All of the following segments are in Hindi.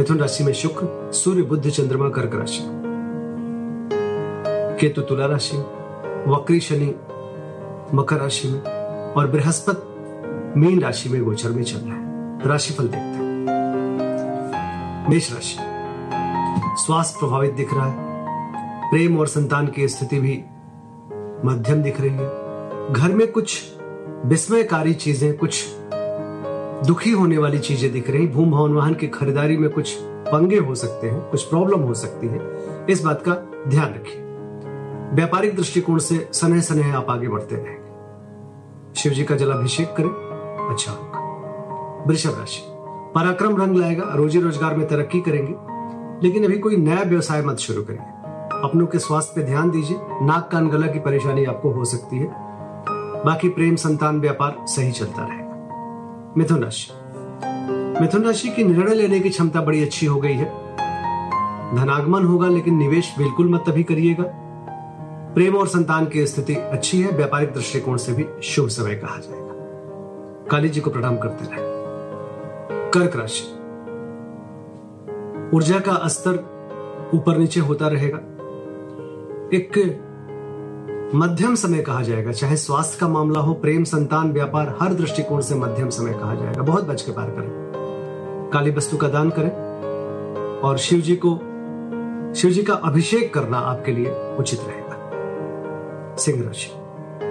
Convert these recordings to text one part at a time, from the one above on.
मिथुन राशि में शुक्र, सूर्य बुद्ध चंद्रमा, कर्क राशि। केतु तुला राशि, वक्री शनि, मकर राशि में, और बृहस्पति मीन राशि में गोचर में चल रहा है। राशिफल देखते हैं। मेष राशि। स्वास्थ्य प्रभावित दिख रहा है। प्रेम और संतान की स्थिति भी मध्यम दिख रही है। घर में कुछ विस्मयकारी चीज़ें, कुछ दुखी होने वाली चीज़ें दिख रही, भूम भवन वाहन की खरीदारी में कुछ पंगे हो सकते हैं, कुछ प्रॉब्लम हो सकती है। इस बात का ध्यान रखिए। व्यापारिक दृष्टिकोण से सनह सनह आप आगे बढ़ते रहेंगे। शिव जी का जलाभिषेक करें अच्छा होगा। वृषभ राशि, पराक्रम रंग लाएगा, रोजी रोज़गार में तरक्की करेंगे, लेकिन अभी कोई नया व्यवसाय मत शुरू करिए। अपनों के स्वास्थ्य पे ध्यान दीजिए, नाक कान गला की परेशानी आपको हो सकती है। बाकी प्रेम, संतान, व्यापार सही चलता रहेगा मिथुन राशि मिथुन राशि की निर्णय लेने की क्षमता बड़ी अच्छी हो गई है। धनागमन होगा, लेकिन निवेश बिल्कुल मत तभी करिएगा। प्रेम और संतान की स्थिति अच्छी है, व्यापारिक दृष्टिकोण से भी शुभ समय कहा जाएगा। काली जी को प्रणाम करते रहे। कर्क राशि। ऊर्जा का स्तर ऊपर नीचे होता रहेगा। एक मध्यम समय कहा जाएगा। चाहे स्वास्थ्य का मामला हो, प्रेम, संतान, व्यापार, हर दृष्टिकोण से मध्यम समय कहा जाएगा। बहुत बच के पार करें। काली वस्तु का दान करें। और शिव जी को शिव जी का अभिषेक करना आपके लिए उचित रहेगा। सिंह राशि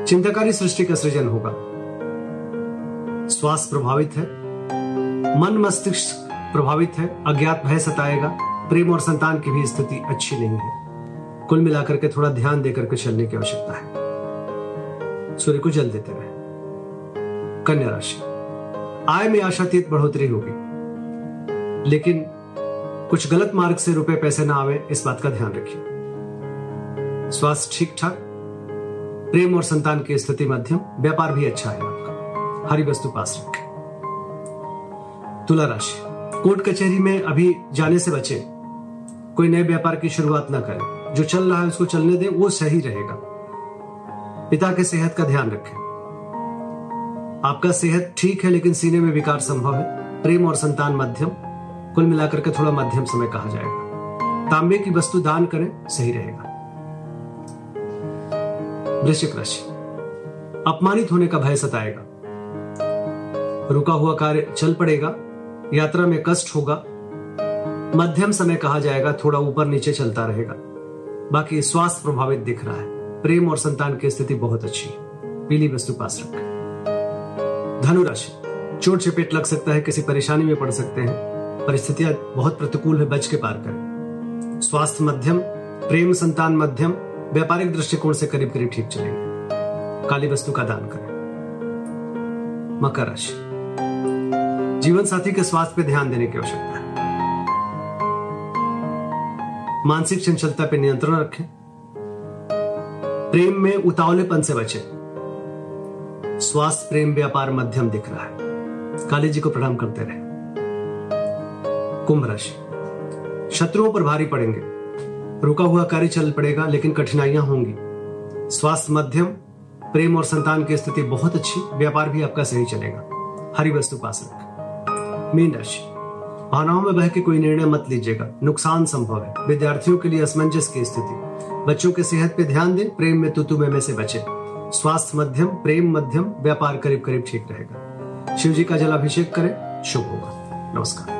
चिंताकारी सृष्टि का सृजन होगा। स्वास्थ्य प्रभावित है। मन मस्तिष्क प्रभावित है। अज्ञात भय सताएगा। प्रेम और संतान की भी स्थिति अच्छी नहीं है। कुल मिलाकर के थोड़ा ध्यान देकर के चलने की आवश्यकता है। सूर्य को जल देते रहे। कन्या राशि। आय में आशातीत बढ़ोतरी होगी। लेकिन कुछ गलत मार्ग से रुपए पैसे ना आवे, इस बात का ध्यान रखिए। स्वास्थ्य ठीक ठाक प्रेम और संतान की स्थिति मध्यम। व्यापार भी अच्छा है आपका। हरी वस्तु पास रखें। तुला राशि। कोर्ट कचहरी में अभी जाने से बचे। कोई नए व्यापार की शुरुआत ना करें। जो चल रहा है उसको चलने दें, वो सही रहेगा। पिता के सेहत का ध्यान रखें। आपका सेहत ठीक है, लेकिन सीने में विकार संभव है। प्रेम और संतान मध्यम। कुल मिलाकर के थोड़ा मध्यम समय कहा जाएगा। तांबे की वस्तु दान करें, सही रहेगा। वृश्चिक राशि। अपमानित होने का भय सताएगा। रुका हुआ कार्य चल पड़ेगा। यात्रा में कष्ट होगा। मध्यम समय कहा जाएगा, थोड़ा ऊपर नीचे चलता रहेगा। बाकी स्वास्थ्य प्रभावित दिख रहा है। प्रेम और संतान की स्थिति बहुत अच्छी पीली वस्तु पास रखें। धनुराशि। चोट चपेट लग सकता है, किसी परेशानी में पड़ सकते हैं। परिस्थितियाँ बहुत प्रतिकूल है, बच के पार करें। स्वास्थ्य मध्यम, प्रेम संतान मध्यम, व्यापारिक दृष्टिकोण से करीब करीब ठीक चलेंगे। काली वस्तु का दान करें। मकर राशि। जीवन साथी के स्वास्थ्य पर ध्यान देने की आवश्यकता है। मानसिक चंचलता पर नियंत्रण रखें। प्रेम में उतावलेपन से बचें। स्वास्थ्य प्रेम व्यापार मध्यम दिख रहा है। काली जी को प्रणाम करते रहे। कुंभ राशि। शत्रुओं पर भारी पड़ेंगे। रुका हुआ कार्य चल पड़ेगा, लेकिन कठिनाइयाँ होंगी। स्वास्थ्य मध्यम, प्रेम और संतान की स्थिति बहुत अच्छी, व्यापार भी आपका सही चलेगा। हरी वस्तु पास रखें। मीन राशि। भावनाओं में बह के कोई निर्णय मत लीजिएगा। नुकसान संभव है। विद्यार्थियों के लिए असमंजस की स्थिति। बच्चों के सेहत पे ध्यान दें, प्रेम में तुतु में से बचे। स्वास्थ्य मध्यम, प्रेम मध्यम, व्यापार करीब करीब ठीक रहेगा। शिव जी का जल अभिषेक करें। शुभ होगा। नमस्कार।